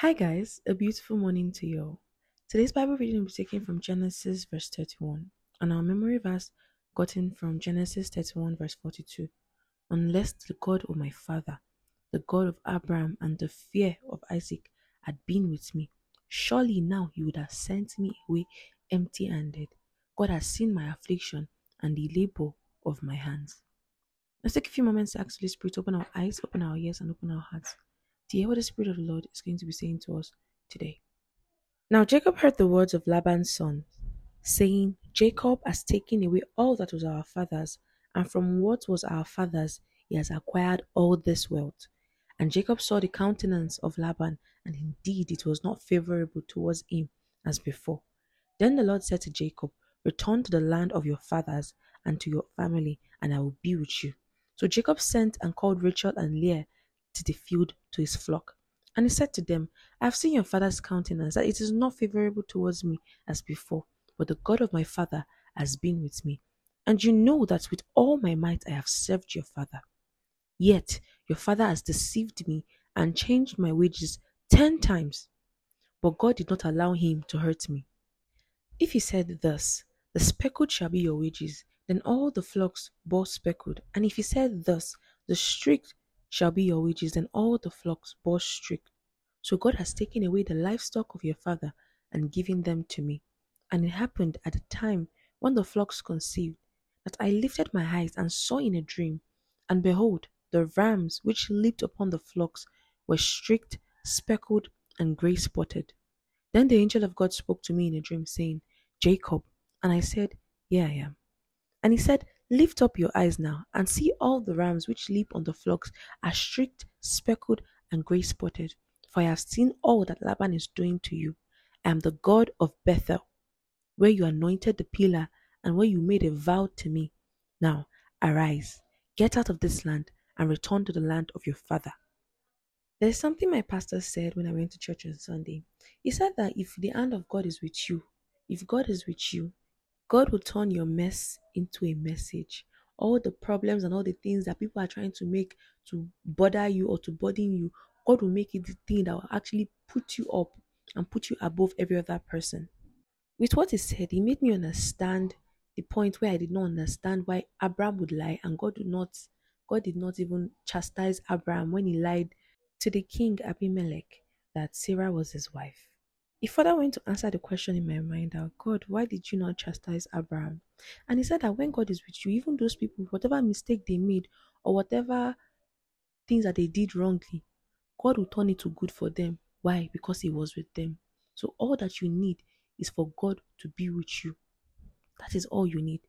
Hi guys, a beautiful morning to you all. Today's Bible reading will be taken from Genesis verse 31 and our memory verse gotten from Genesis 31 verse 42. Unless the God of my father, the God of Abraham and the fear of Isaac had been with me, surely now he would have sent me away empty handed. God has seen my affliction and the labor of my hands. Let's take a few moments to actually Spirit open our eyes, open our ears, and open our hearts to hear what the Spirit of the Lord is going to be saying to us today. Now Jacob heard the words of Laban's son, saying, Jacob has taken away all that was our father's, and from what was our father's he has acquired all this wealth. And Jacob saw the countenance of Laban, and indeed it was not favorable towards him as before. Then the Lord said to Jacob, Return to the land of your fathers and to your family, and I will be with you. So Jacob sent and called Rachel and Leah to the field to his flock. And he said to them, I have seen your father's countenance, that it is not favorable towards me as before, but the God of my father has been with me. And you know that with all my might I have served your father. Yet your father has deceived me and changed my wages ten times. But God did not allow him to hurt me. If he said thus, The speckled shall be your wages, then all the flocks bore speckled. And if he said thus, The streaked shall be your wages, and all the flocks bore streaked. So God has taken away the livestock of your father and given them to me. And it happened at the time when the flocks conceived that I lifted my eyes and saw in a dream, and behold, the rams which leaped upon the flocks were streaked, speckled, and grey spotted. Then the angel of God spoke to me in a dream, saying, Jacob. And I said, Here I am. And he said, Lift up your eyes now and see all the rams which leap on the flocks are streaked, speckled, and grey spotted. For I have seen all that Laban is doing to you. I am the God of Bethel, where you anointed the pillar and where you made a vow to me. Now arise, get out of this land, and return to the land of your father. There's something my pastor said when I went to church on Sunday. He said that if the hand of God is with you, if God is with you, God will turn your mess into a message. All the problems and all the things that people are trying to make to bother you or to burden you, God will make it the thing that will actually put you up and put you above every other person. With what he said, he made me understand the point where I did not understand why Abraham would lie and God did not God did not even chastise Abraham when he lied to the king Abimelech that Sarah was his wife. He further went to answer the question in my mind that God, why did you not chastise Abraham? And he said that when God is with you, even those people, whatever mistake they made or whatever things that they did wrongly, God will turn it to good for them. Why? Because He was with them. So all that you need is for God to be with you. That is all you need.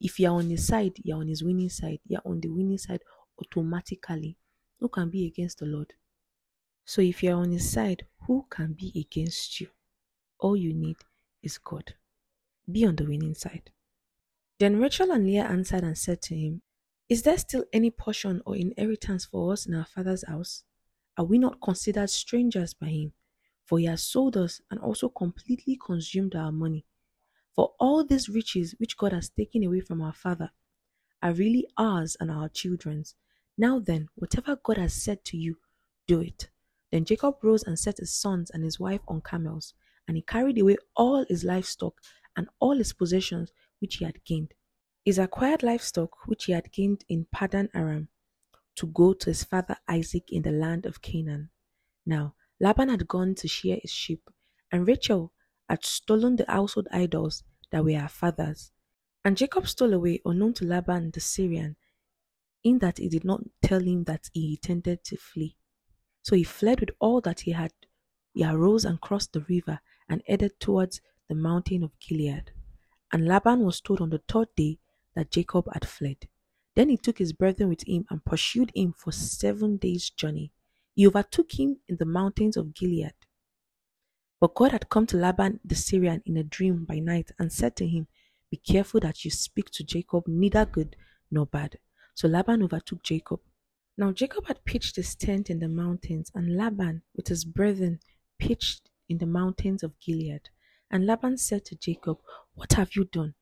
If you're on His side, you're on His winning side. You're on the winning side automatically. Who can be against the Lord? So if you're on His side, who can be against you? All you need is God. Be on the winning side. Then Rachel and Leah answered and said to him, Is there still any portion or inheritance for us in our father's house? Are we not considered strangers by him? For he has sold us and also completely consumed our money. For all these riches which God has taken away from our father are really ours and our children's. Now then, whatever God has said to you, do it. Then Jacob rose and set his sons and his wife on camels and he carried away all his livestock and all his possessions which he had gained, his acquired livestock which he had gained in Padan Aram, to go to his father Isaac in the land of Canaan. Now Laban had gone to shear his sheep, and Rachel had stolen the household idols that were her father's. And Jacob stole away unknown to Laban the Syrian, in that he did not tell him that he intended to flee. So he fled with all that he had. He arose and crossed the river and headed towards the mountain of Gilead. And Laban was told on the third day that Jacob had fled. Then he took his brethren with him and pursued him for seven days' journey. He overtook him in the mountains of Gilead. But God had come to Laban the Syrian in a dream by night and said to him, Be careful that you speak to Jacob neither good nor bad. So Laban overtook Jacob. Now Jacob had pitched his tent in the mountains, and Laban with his brethren pitched in the mountains of Gilead. And Laban said to Jacob, What have you done?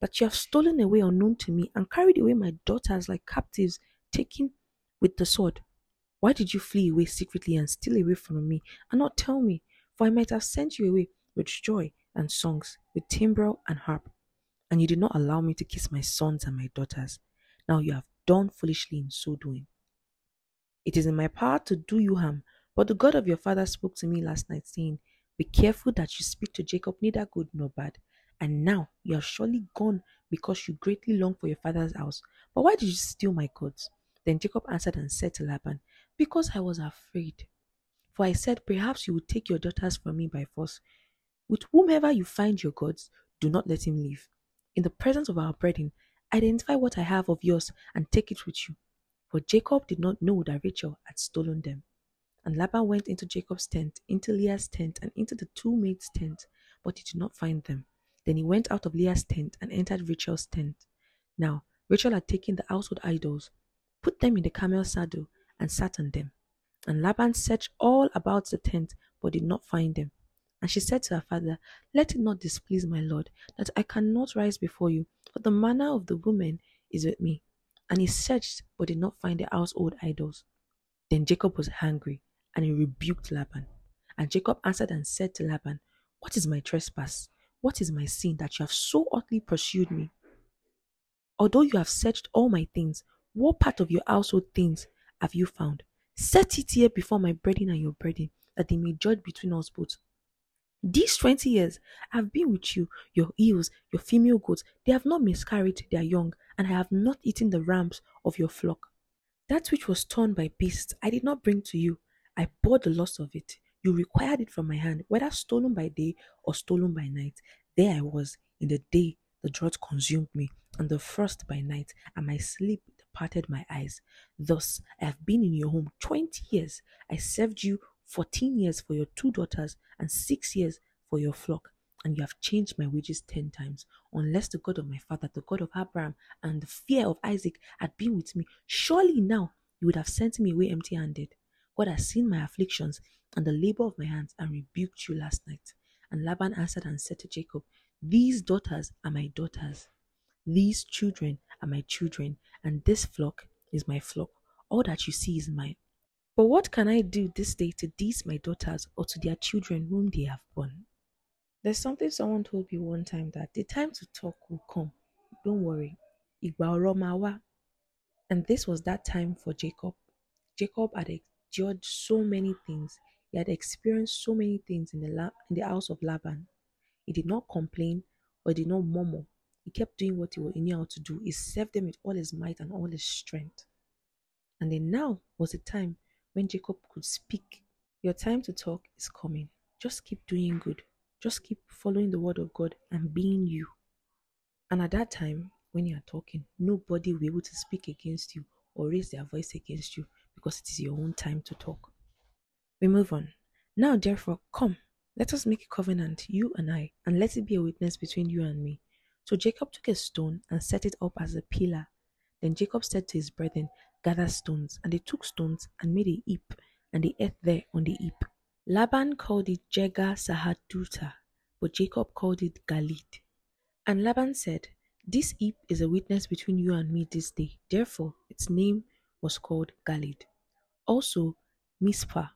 That you have stolen away unknown to me and carried away my daughters like captives, taken with the sword. Why did you flee away secretly and steal away from me and not tell me? For I might have sent you away with joy and songs, with timbrel and harp. And you did not allow me to kiss my sons and my daughters. Now you have done foolishly in so doing. It is in my power to do you harm, but the God of your father spoke to me last night, saying, Be careful that you speak to Jacob neither good nor bad. And now you are surely gone because you greatly long for your father's house. But why did you steal my goods? Then Jacob answered and said to Laban, Because I was afraid. For I said, Perhaps you would take your daughters from me by force. With whomever you find your gods, do not let him leave. In the presence of our brethren, identify what I have of yours and take it with you. For Jacob did not know that Rachel had stolen them. And Laban went into Jacob's tent, into Leah's tent, and into the two maids' tent, but he did not find them. Then he went out of Leah's tent and entered Rachel's tent. Now, Rachel had taken the household idols, put them in the camel saddle, and sat on them. And Laban searched all about the tent, but did not find them. And she said to her father, Let it not displease my lord, that I cannot rise before you, for the manner of the woman is with me. And he searched, but did not find the household idols. Then Jacob was angry, and he rebuked Laban. And Jacob answered and said to Laban, What is my trespass? What is my sin that you have so hotly pursued me? Although you have searched all my things, what part of your household things have you found? Set it here before my brethren and your brethren, that they may judge between us both. These 20 years I have been with you, your ewes, your female goats, they have not miscarried their young, and I have not eaten the rams of your flock. That which was torn by beasts I did not bring to you, I bore the loss of it. You required it from my hand, whether stolen by day or stolen by night. There I was in the day the drought consumed me, and the frost by night, and my sleep departed my eyes. Thus I have been in your home twenty years. I served you fourteen years for your two daughters, and six years for your flock. And you have changed my wages ten times. Unless the God of my father, the God of Abraham, and the fear of Isaac had been with me, surely now you would have sent me away empty handed. God has seen my afflictions and the labor of my hands and rebuked you last night. And Laban answered and said to Jacob, These daughters are my daughters, these children are my children, and this flock is my flock. All that you see is mine. But what can I do this day to these my daughters or to their children whom they have born? There's something someone told me one time that the time to talk will come. Don't worry. And this was that time for Jacob. Jacob had endured so many things. He had experienced so many things in the, la- in the house of Laban. He did not complain or did not murmur. He kept doing what he knew how to do. He served them with all his might and all his strength. And then now was the time when Jacob could speak. Your time to talk is coming. Just keep doing good. Just keep following the word of God and being you. And at that time, when you are talking, nobody will be able to speak against you or raise their voice against you because it is your own time to talk. We move on. Now, therefore, come, let us make a covenant, you and I, and let it be a witness between you and me. So Jacob took a stone and set it up as a pillar. Then Jacob said to his brethren, Gather stones. And they took stones and made a heap, and they ate there on the heap. Laban called it Jegar Sahadutha, but Jacob called it Galeed. And Laban said, This heap is a witness between you and me this day. Therefore, its name was called Galeed. Also, Mizpah,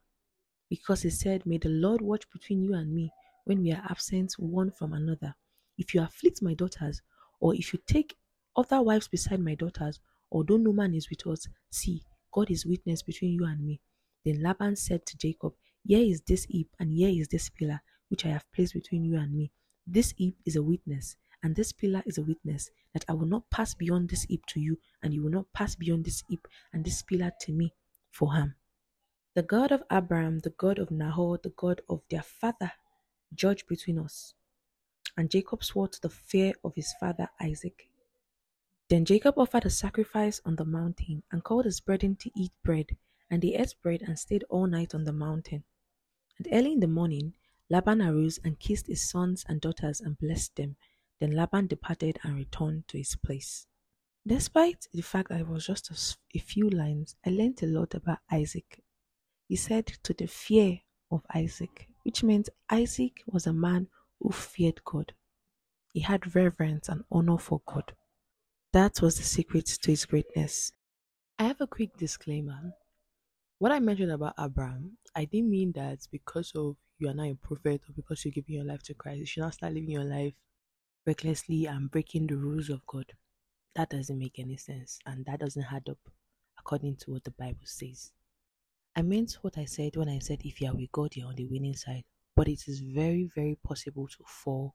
because he said, May the Lord watch between you and me when we are absent one from another. If you afflict my daughters, or if you take other wives beside my daughters, although no man is with us, see, God is witness between you and me. Then Laban said to Jacob, Here is this heap, and here is this pillar, which I have placed between you and me. This heap is a witness, and this pillar is a witness that I will not pass beyond this heap to you, and you will not pass beyond this heap and this pillar to me for harm. The God of Abraham, the God of Nahor, the God of their father, judge between us. And Jacob swore to the fear of his father Isaac. Then Jacob offered a sacrifice on the mountain and called his brethren to eat bread, and they ate bread and stayed all night on the mountain. And early in the morning, Laban arose and kissed his sons and daughters and blessed them, then Laban departed and returned to his place. Despite the fact that it was just a, a few lines, I learned a lot about Isaac. He said to the fear of Isaac, which meant Isaac was a man who feared God. He had reverence and honor for God. That was the secret to his greatness. I have a quick disclaimer. What I mentioned about Abraham, I didn't mean that because of you are not a prophet or because you're giving your life to Christ, you should not start living your life recklessly and breaking the rules of God. That doesn't make any sense and that doesn't add up according to what the Bible says. I meant what I said when I said if you are with God, you're on the winning side, but it is very, very possible to fall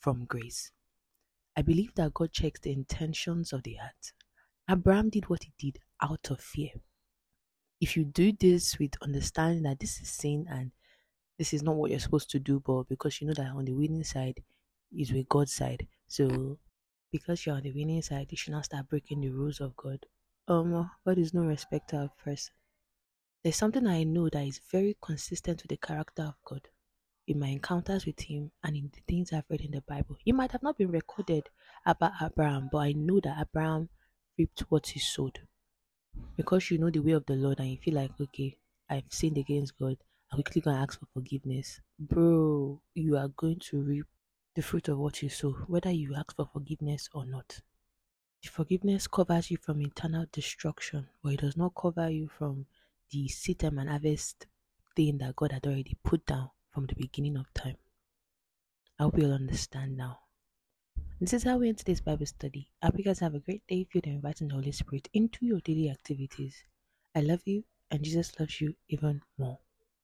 from grace. I believe that God checks the intentions of the heart. Abraham did what he did out of fear. If you do this with understanding that this is sin and this is not what you're supposed to do, but because you know that on the winning side is with God's side, so because you're on the winning side, you should not start breaking the rules of God. Um, God is no respecter of person. There's something I know that is very consistent with the character of God in my encounters with Him and in the things I've read in the Bible. It might have not been recorded about Abraham, but I know that Abraham reaped what he sowed. Because you know the way of the Lord and you feel like, okay, I've sinned against God, I'm quickly to ask for forgiveness. Bro, you are going to reap the fruit of what you sow, whether you ask for forgiveness or not. The forgiveness covers you from internal destruction, but it does not cover you from the seed and harvest thing that God had already put down from the beginning of time. I hope you'll understand now. This is how we end today's Bible study. I hope you guys have a great day filled and inviting the Holy Spirit into your daily activities. I love you, and Jesus loves you even more.